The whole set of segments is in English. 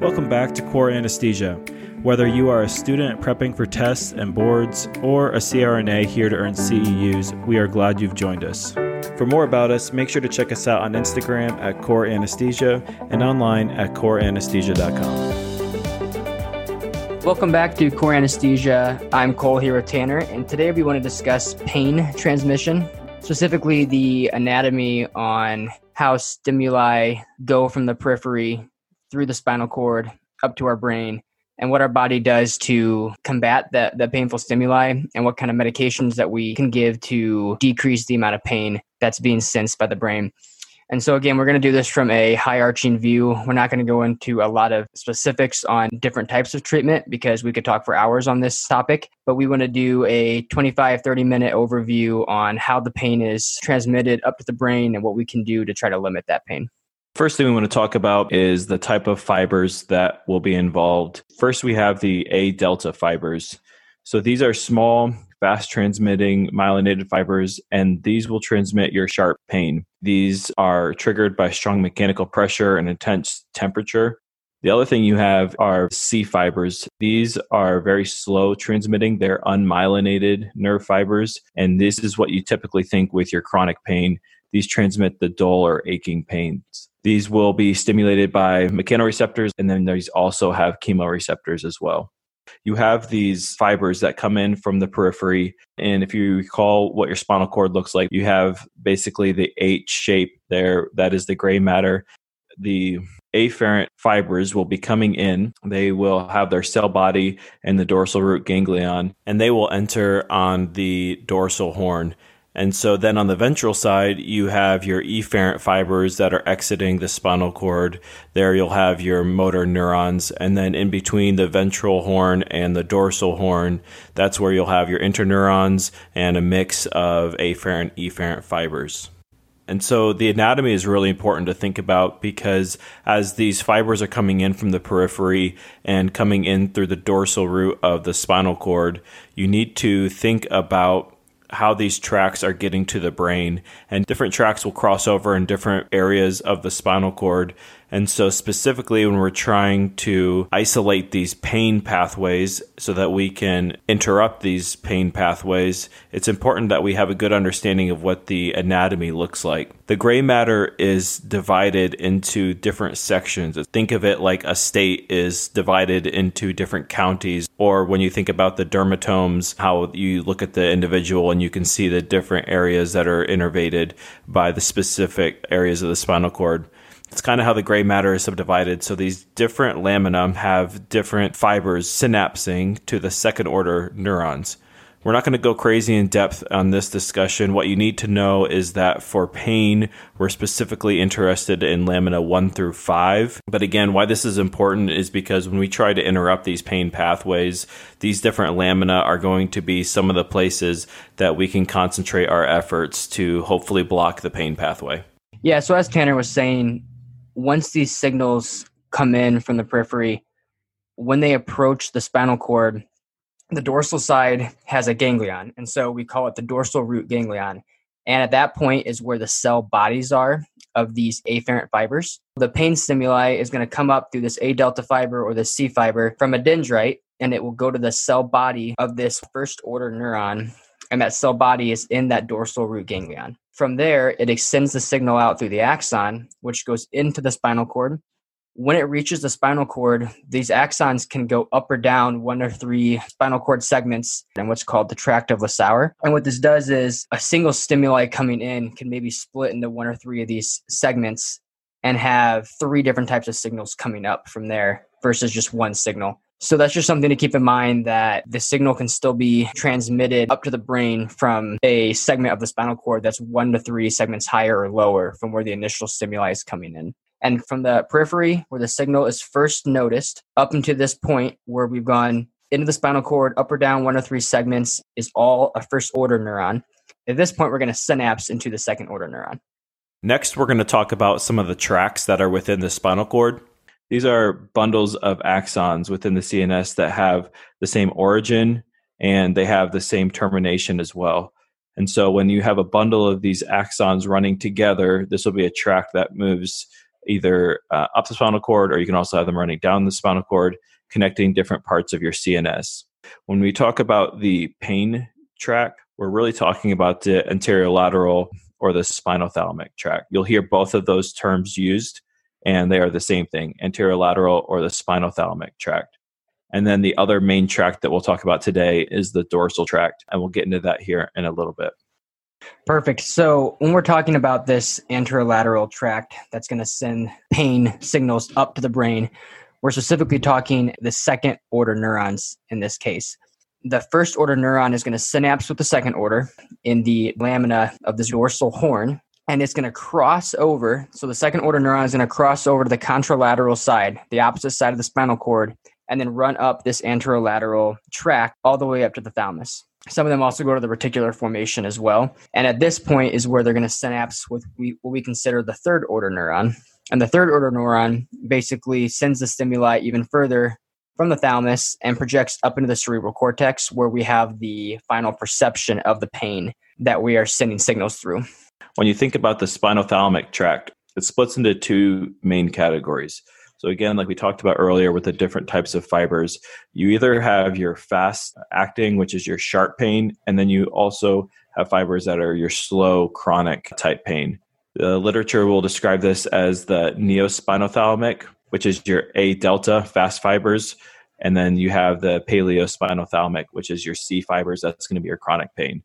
Welcome back to Core Anesthesia. Whether you are a student prepping for tests and boards or a CRNA here to earn CEUs, we are glad you've joined us. For more about us, make sure to check us out on Instagram at Core Anesthesia and online at coreanesthesia.com. Welcome back to Core Anesthesia. I'm Cole here with Tanner, and today we want to discuss pain transmission, specifically the anatomy on how stimuli go from the periphery through the spinal cord up to our brain and what our body does to combat that, that painful stimuli and what kind of medications that we can give to decrease the amount of pain that's being sensed by the brain. And so, again, we're going to do this from a high arching view. We're not going to go into a lot of specifics on different types of treatment because we could talk for hours on this topic. But we want to do a 25, 30 minute overview on how the pain is transmitted up to the brain and what we can do to try to limit that pain. First thing we want to talk about is the type of fibers that will be involved. First, we have the A delta fibers. So these are small, fast transmitting myelinated fibers, and these will transmit your sharp pain. These are triggered by strong mechanical pressure and intense temperature. The other thing you have are C fibers. These are very slow transmitting. They're unmyelinated nerve fibers. And this is what you typically think with your chronic pain. These transmit the dull or aching pains. These will be stimulated by mechanoreceptors, and then these also have chemoreceptors as well. You have these fibers that come in from the periphery. And if you recall what your spinal cord looks like, you have basically the H shape there. That is the gray matter. The afferent fibers will be coming in. They will have their cell body and the dorsal root ganglion, and they will enter on the dorsal horn. And so then on the ventral side, you have your efferent fibers that are exiting the spinal cord. There you'll have your motor neurons. And then in between the ventral horn and the dorsal horn, that's where you'll have your interneurons and a mix of afferent, efferent fibers. And so the anatomy is really important to think about because as these fibers are coming in from the periphery and coming in through the dorsal root of the spinal cord, you need to think about how these tracks are getting to the brain and different tracks will cross over in different areas of the spinal cord and so, specifically, when we're trying to isolate these pain pathways so that we can interrupt these pain pathways, it's important that we have a good understanding of what the anatomy looks like. The gray matter is divided into different sections. Think of it like a state is divided into different counties, or when you think about the dermatomes, how you look at the individual and you can see the different areas that are innervated by the specific areas of the spinal cord. It's kind of how the gray matter is subdivided. So these different lamina have different fibers synapsing to the second order neurons. We're not going to go crazy in depth on this discussion. What you need to know is that for pain, we're specifically interested in lamina 1 through 5. But again, why this is important is because when we try to interrupt these pain pathways, these different lamina are going to be some of the places that we can concentrate our efforts to hopefully block the pain pathway. Yeah, so as Tanner was saying, once these signals come in from the periphery, when they approach the spinal cord, the dorsal side has a ganglion. And so we call it the dorsal root ganglion. And at that point is where the cell bodies are of these afferent fibers. The pain stimuli is going to come up through this A delta fiber or the C fiber from a dendrite, and it will go to the cell body of this first order neuron. And that cell body is in that dorsal root ganglion. From there, it extends the signal out through the axon, which goes into the spinal cord. When it reaches the spinal cord, these axons can go up or down one or three spinal cord segments in what's called the tract of Lissauer. And what this does is a single stimuli coming in can maybe split into one or three of these segments and have three different types of signals coming up from there versus just one signal. So that's just something to keep in mind that the signal can still be transmitted up to the brain from a segment of the spinal cord that's one to three segments higher or lower from where the initial stimuli is coming in. And from the periphery, where the signal is first noticed, up until this point where we've gone into the spinal cord, up or down one or three segments, is all a first order neuron. At this point, we're going to synapse into the second order neuron. Next, we're going to talk about some of the tracks that are within the spinal cord. These are bundles of axons within the CNS that have the same origin and they have the same termination as well. And so when you have a bundle of these axons running together, this will be a track that moves either uh, up the spinal cord or you can also have them running down the spinal cord, connecting different parts of your CNS. When we talk about the pain track, we're really talking about the anterolateral or the spinothalamic track. You'll hear both of those terms used, and they are the same thing anterolateral or the spinothalamic tract. And then the other main tract that we'll talk about today is the dorsal tract, and we'll get into that here in a little bit. Perfect. So, when we're talking about this anterolateral tract that's going to send pain signals up to the brain, we're specifically talking the second order neurons in this case. The first order neuron is going to synapse with the second order in the lamina of the dorsal horn, and it's going to cross over. So, the second order neuron is going to cross over to the contralateral side, the opposite side of the spinal cord, and then run up this anterolateral tract all the way up to the thalamus. Some of them also go to the reticular formation as well. And at this point is where they're going to synapse with what we consider the third order neuron. And the third order neuron basically sends the stimuli even further from the thalamus and projects up into the cerebral cortex where we have the final perception of the pain that we are sending signals through. When you think about the spinothalamic tract, it splits into two main categories. So again, like we talked about earlier with the different types of fibers, you either have your fast acting, which is your sharp pain, and then you also have fibers that are your slow chronic type pain. The literature will describe this as the neospinothalamic, which is your A delta fast fibers, and then you have the paleospinothalamic, which is your C fibers. That's going to be your chronic pain.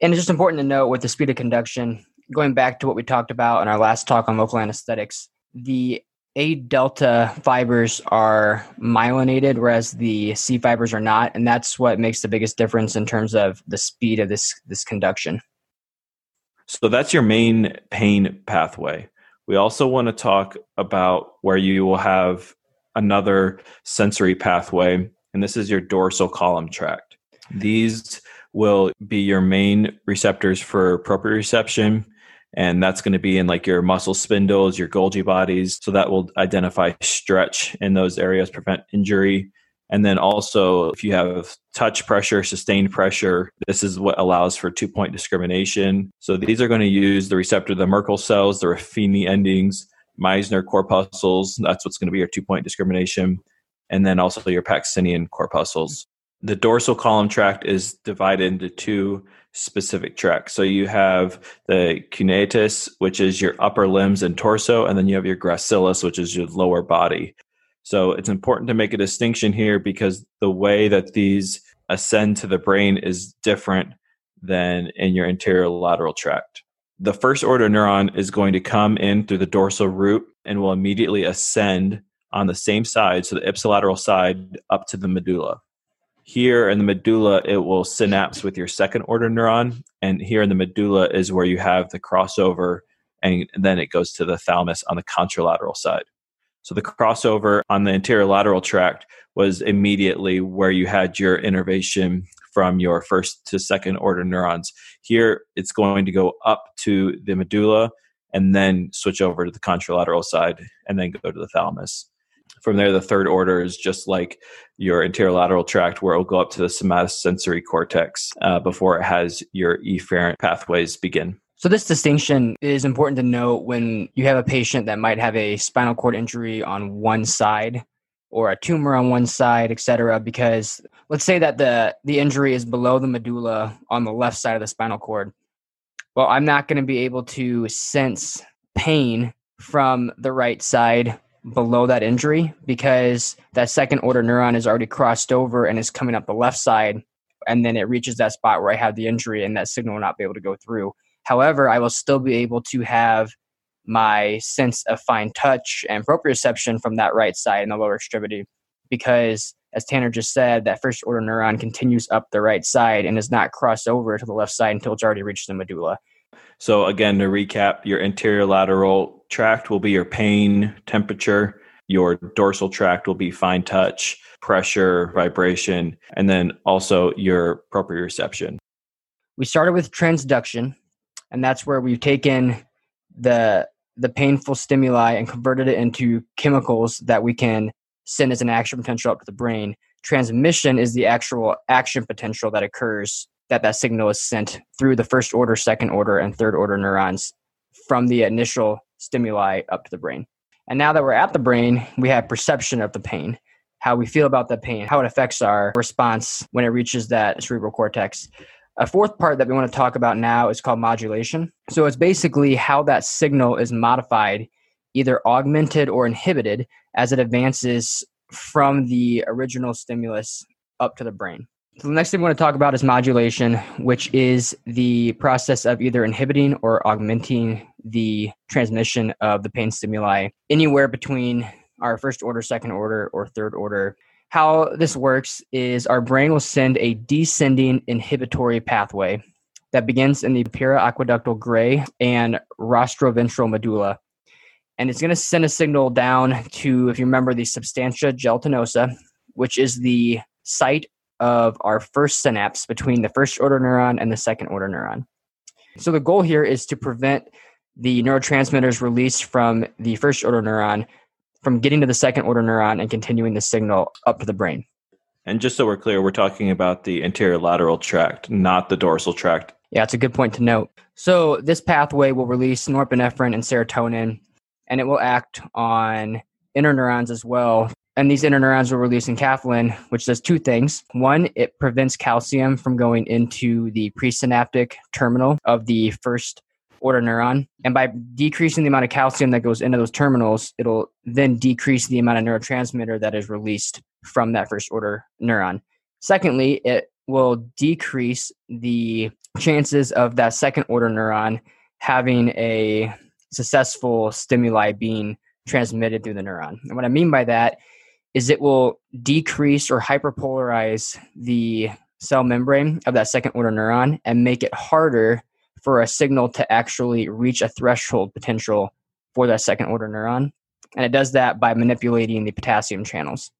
And it's just important to note with the speed of conduction, going back to what we talked about in our last talk on local anesthetics, the a delta fibers are myelinated, whereas the C fibers are not, and that's what makes the biggest difference in terms of the speed of this this conduction. So that's your main pain pathway. We also want to talk about where you will have another sensory pathway, and this is your dorsal column tract. These will be your main receptors for proprioception and that's going to be in like your muscle spindles, your Golgi bodies. So that will identify stretch in those areas, prevent injury. And then also, if you have touch pressure, sustained pressure, this is what allows for two point discrimination. So these are going to use the receptor, the Merkel cells, the Ruffini endings, Meissner corpuscles. That's what's going to be your two point discrimination. And then also your Pacinian corpuscles. The dorsal column tract is divided into two specific tracks. So you have the cuneatus, which is your upper limbs and torso, and then you have your gracilis, which is your lower body. So it's important to make a distinction here because the way that these ascend to the brain is different than in your anterior lateral tract. The first order neuron is going to come in through the dorsal root and will immediately ascend on the same side, so the ipsilateral side, up to the medulla. Here in the medulla, it will synapse with your second order neuron. And here in the medulla is where you have the crossover, and then it goes to the thalamus on the contralateral side. So the crossover on the anterior lateral tract was immediately where you had your innervation from your first to second order neurons. Here, it's going to go up to the medulla and then switch over to the contralateral side and then go to the thalamus. From there, the third order is just like your anterolateral tract, where it will go up to the somatosensory cortex uh, before it has your efferent pathways begin. So, this distinction is important to note when you have a patient that might have a spinal cord injury on one side or a tumor on one side, et cetera, because let's say that the, the injury is below the medulla on the left side of the spinal cord. Well, I'm not going to be able to sense pain from the right side below that injury because that second order neuron is already crossed over and is coming up the left side and then it reaches that spot where I have the injury and that signal will not be able to go through. However, I will still be able to have my sense of fine touch and proprioception from that right side in the lower extremity because as Tanner just said, that first order neuron continues up the right side and does not cross over to the left side until it's already reached the medulla. So again, to recap, your anterior lateral tract will be your pain, temperature. Your dorsal tract will be fine touch, pressure, vibration, and then also your proprioception. We started with transduction, and that's where we've taken the the painful stimuli and converted it into chemicals that we can send as an action potential up to the brain. Transmission is the actual action potential that occurs that that signal is sent through the first order, second order, and third order neurons from the initial stimuli up to the brain. And now that we're at the brain, we have perception of the pain, how we feel about the pain, how it affects our response when it reaches that cerebral cortex. A fourth part that we want to talk about now is called modulation. So it's basically how that signal is modified, either augmented or inhibited, as it advances from the original stimulus up to the brain. So the next thing we want to talk about is modulation, which is the process of either inhibiting or augmenting the transmission of the pain stimuli anywhere between our first order, second order, or third order. How this works is our brain will send a descending inhibitory pathway that begins in the periaqueductal gray and rostroventral medulla. And it's going to send a signal down to, if you remember, the substantia gelatinosa, which is the site of our first synapse between the first order neuron and the second order neuron. So the goal here is to prevent the neurotransmitters released from the first order neuron from getting to the second order neuron and continuing the signal up to the brain. And just so we're clear, we're talking about the anterior lateral tract, not the dorsal tract. Yeah, it's a good point to note. So this pathway will release norepinephrine and serotonin, and it will act on interneurons as well and these interneurons will release enkephalin, which does two things. One, it prevents calcium from going into the presynaptic terminal of the first order neuron. And by decreasing the amount of calcium that goes into those terminals, it'll then decrease the amount of neurotransmitter that is released from that first order neuron. Secondly, it will decrease the chances of that second order neuron having a successful stimuli being transmitted through the neuron. And what I mean by that is it will decrease or hyperpolarize the cell membrane of that second order neuron and make it harder for a signal to actually reach a threshold potential for that second order neuron. And it does that by manipulating the potassium channels.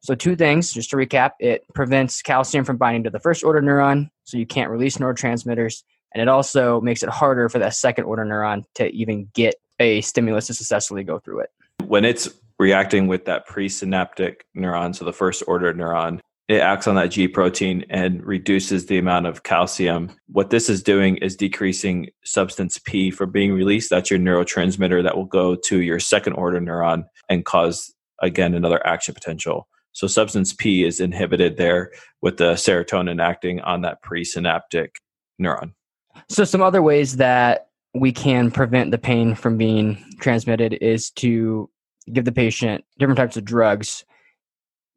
So, two things, just to recap it prevents calcium from binding to the first order neuron, so you can't release neurotransmitters. And it also makes it harder for that second order neuron to even get a stimulus to successfully go through it. When it's reacting with that presynaptic neuron, so the first order neuron. It acts on that G protein and reduces the amount of calcium. What this is doing is decreasing substance P from being released. That's your neurotransmitter that will go to your second order neuron and cause, again, another action potential. So, substance P is inhibited there with the serotonin acting on that presynaptic neuron. So, some other ways that we can prevent the pain from being transmitted is to give the patient different types of drugs.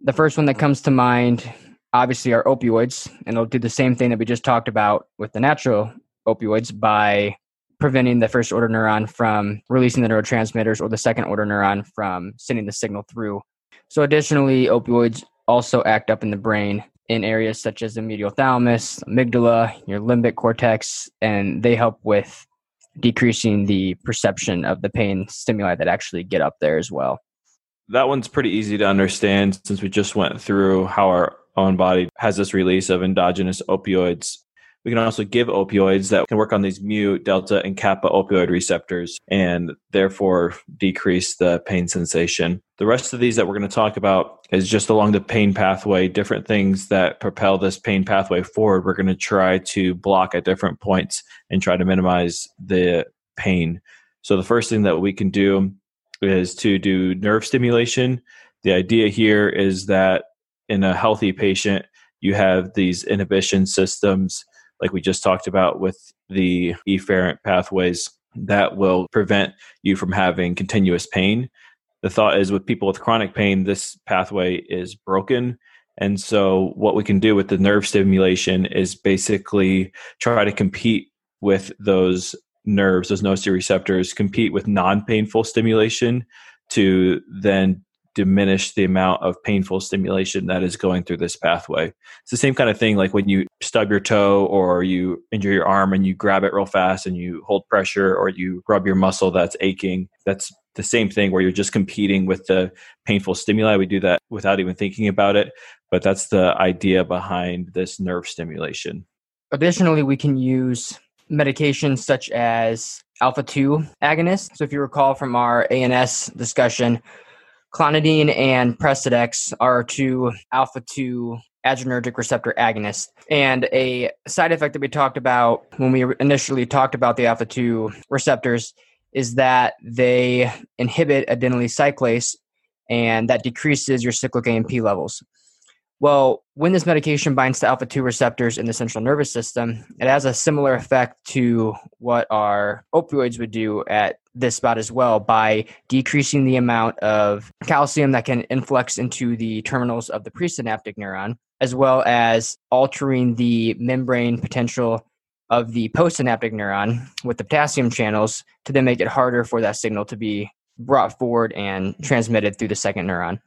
The first one that comes to mind, obviously, are opioids, and they'll do the same thing that we just talked about with the natural opioids by preventing the first order neuron from releasing the neurotransmitters or the second order neuron from sending the signal through. So, additionally, opioids also act up in the brain in areas such as the medial thalamus, amygdala, your limbic cortex, and they help with decreasing the perception of the pain stimuli that actually get up there as well. That one's pretty easy to understand since we just went through how our own body has this release of endogenous opioids we can also give opioids that can work on these mu, delta, and kappa opioid receptors and therefore decrease the pain sensation. The rest of these that we're going to talk about is just along the pain pathway, different things that propel this pain pathway forward. We're going to try to block at different points and try to minimize the pain. So, the first thing that we can do is to do nerve stimulation. The idea here is that in a healthy patient, you have these inhibition systems like we just talked about with the efferent pathways that will prevent you from having continuous pain. The thought is with people with chronic pain, this pathway is broken. And so, what we can do with the nerve stimulation is basically try to compete with those nerves, those nociceptors, compete with non painful stimulation to then diminish the amount of painful stimulation that is going through this pathway. It's the same kind of thing like when you stub your toe or you injure your arm and you grab it real fast and you hold pressure or you rub your muscle that's aching. That's the same thing where you're just competing with the painful stimuli. We do that without even thinking about it, but that's the idea behind this nerve stimulation. Additionally, we can use medications such as alpha 2 agonists. So, if you recall from our ANS discussion, Clonidine and Precedex are two alpha 2 adrenergic receptor agonists. And a side effect that we talked about when we initially talked about the alpha 2 receptors is that they inhibit adenylate cyclase and that decreases your cyclic AMP levels. Well, when this medication binds to alpha 2 receptors in the central nervous system, it has a similar effect to what our opioids would do at this spot as well by decreasing the amount of calcium that can influx into the terminals of the presynaptic neuron, as well as altering the membrane potential of the postsynaptic neuron with the potassium channels to then make it harder for that signal to be brought forward and transmitted through the second neuron.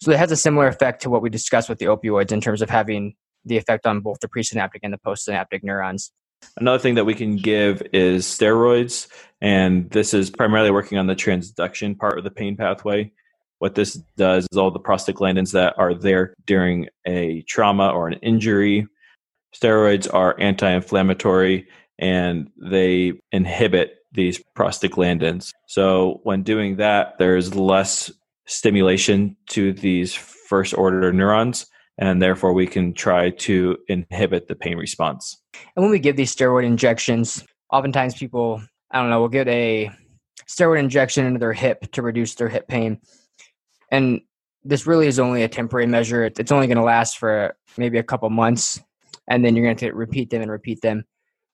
So it has a similar effect to what we discussed with the opioids in terms of having the effect on both the presynaptic and the postsynaptic neurons. Another thing that we can give is steroids, and this is primarily working on the transduction part of the pain pathway. What this does is all the prostaglandins that are there during a trauma or an injury. Steroids are anti inflammatory and they inhibit these prostaglandins. So, when doing that, there's less stimulation to these first order neurons, and therefore we can try to inhibit the pain response. And when we give these steroid injections, oftentimes people, I don't know, will get a steroid injection into their hip to reduce their hip pain. And this really is only a temporary measure. It's only going to last for maybe a couple months, and then you're going to repeat them and repeat them.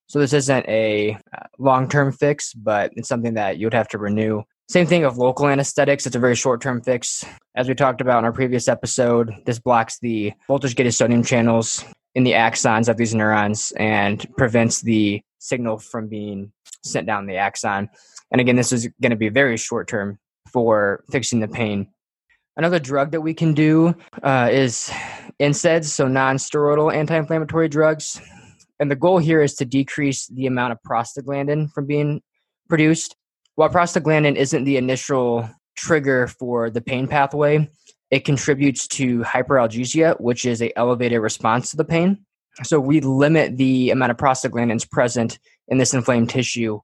So this isn't a uh, long-term fix, but it's something that you would have to renew same thing of local anesthetics. It's a very short term fix. As we talked about in our previous episode, this blocks the voltage gated sodium channels in the axons of these neurons and prevents the signal from being sent down the axon. And again, this is going to be very short term for fixing the pain. Another drug that we can do uh, is NSAIDs, so non steroidal anti inflammatory drugs. And the goal here is to decrease the amount of prostaglandin from being produced while prostaglandin isn't the initial trigger for the pain pathway, it contributes to hyperalgesia, which is a elevated response to the pain. So we limit the amount of prostaglandins present in this inflamed tissue.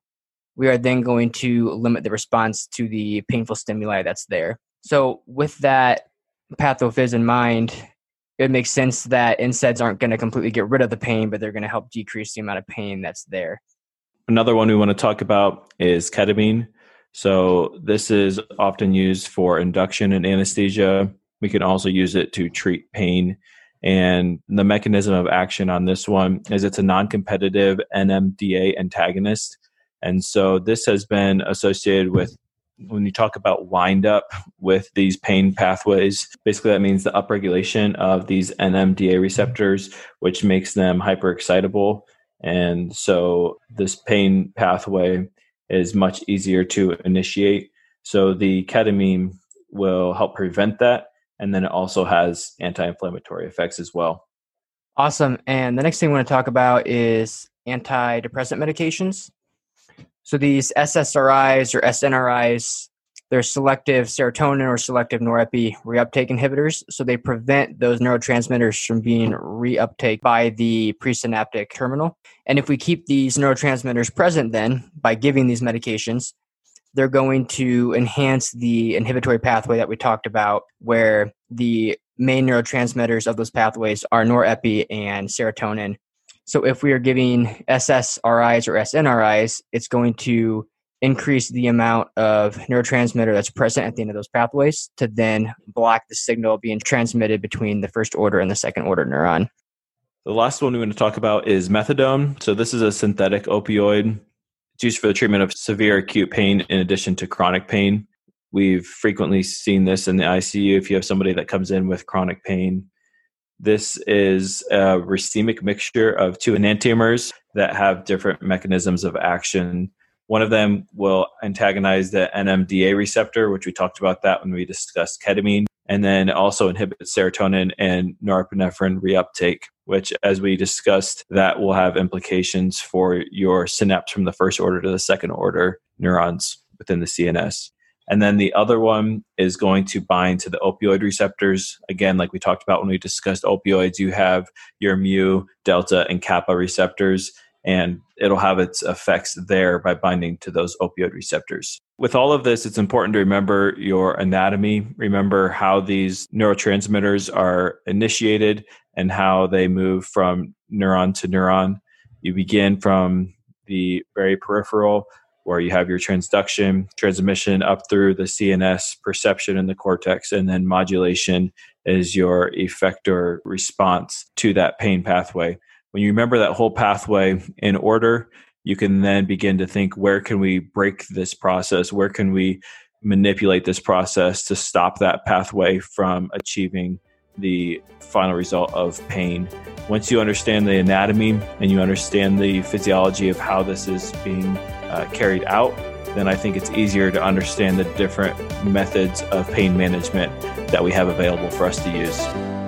We are then going to limit the response to the painful stimuli that's there. So with that pathophys in mind, it makes sense that NSAIDs aren't going to completely get rid of the pain, but they're going to help decrease the amount of pain that's there. Another one we want to talk about is ketamine. So, this is often used for induction and anesthesia. We can also use it to treat pain. And the mechanism of action on this one is it's a non competitive NMDA antagonist. And so, this has been associated with when you talk about wind up with these pain pathways, basically that means the upregulation of these NMDA receptors, which makes them hyperexcitable and so this pain pathway is much easier to initiate. So the ketamine will help prevent that. And then it also has anti inflammatory effects as well. Awesome. And the next thing we want to talk about is antidepressant medications. So these SSRIs or SNRIs they're selective serotonin or selective norepi reuptake inhibitors, so they prevent those neurotransmitters from being reuptake by the presynaptic terminal. And if we keep these neurotransmitters present, then by giving these medications, they're going to enhance the inhibitory pathway that we talked about, where the main neurotransmitters of those pathways are norepi and serotonin. So if we are giving SSRIs or SNRIs, it's going to increase the amount of neurotransmitter that's present at the end of those pathways to then block the signal being transmitted between the first order and the second order neuron. The last one we want to talk about is methadone. So, this is a synthetic opioid. It's used for the treatment of severe acute pain in addition to chronic pain. We've frequently seen this in the ICU if you have somebody that comes in with chronic pain. This is a racemic mixture of two enantiomers that have different mechanisms of action one of them will antagonize the NMDA receptor, which we talked about that when we discussed ketamine, and then also inhibit serotonin and norepinephrine reuptake, which, as we discussed, that will have implications for your synapse from the first order to the second order neurons within the CNS. And then the other one is going to bind to the opioid receptors. Again, like we talked about when we discussed opioids, you have your mu, delta, and kappa receptors and it'll have its effects there by binding to those opioid receptors. With all of this, it's important to remember your anatomy, remember how these neurotransmitters are initiated and how they move from neuron to neuron. You begin from the very peripheral where you have your transduction, transmission up through the CNS, perception in the cortex, and then modulation is your effector response to that pain pathway. When you remember that whole pathway in order, you can then begin to think where can we break this process? Where can we manipulate this process to stop that pathway from achieving the final result of pain. Once you understand the anatomy and you understand the physiology of how this is being uh, carried out, then I think it's easier to understand the different methods of pain management that we have available for us to use.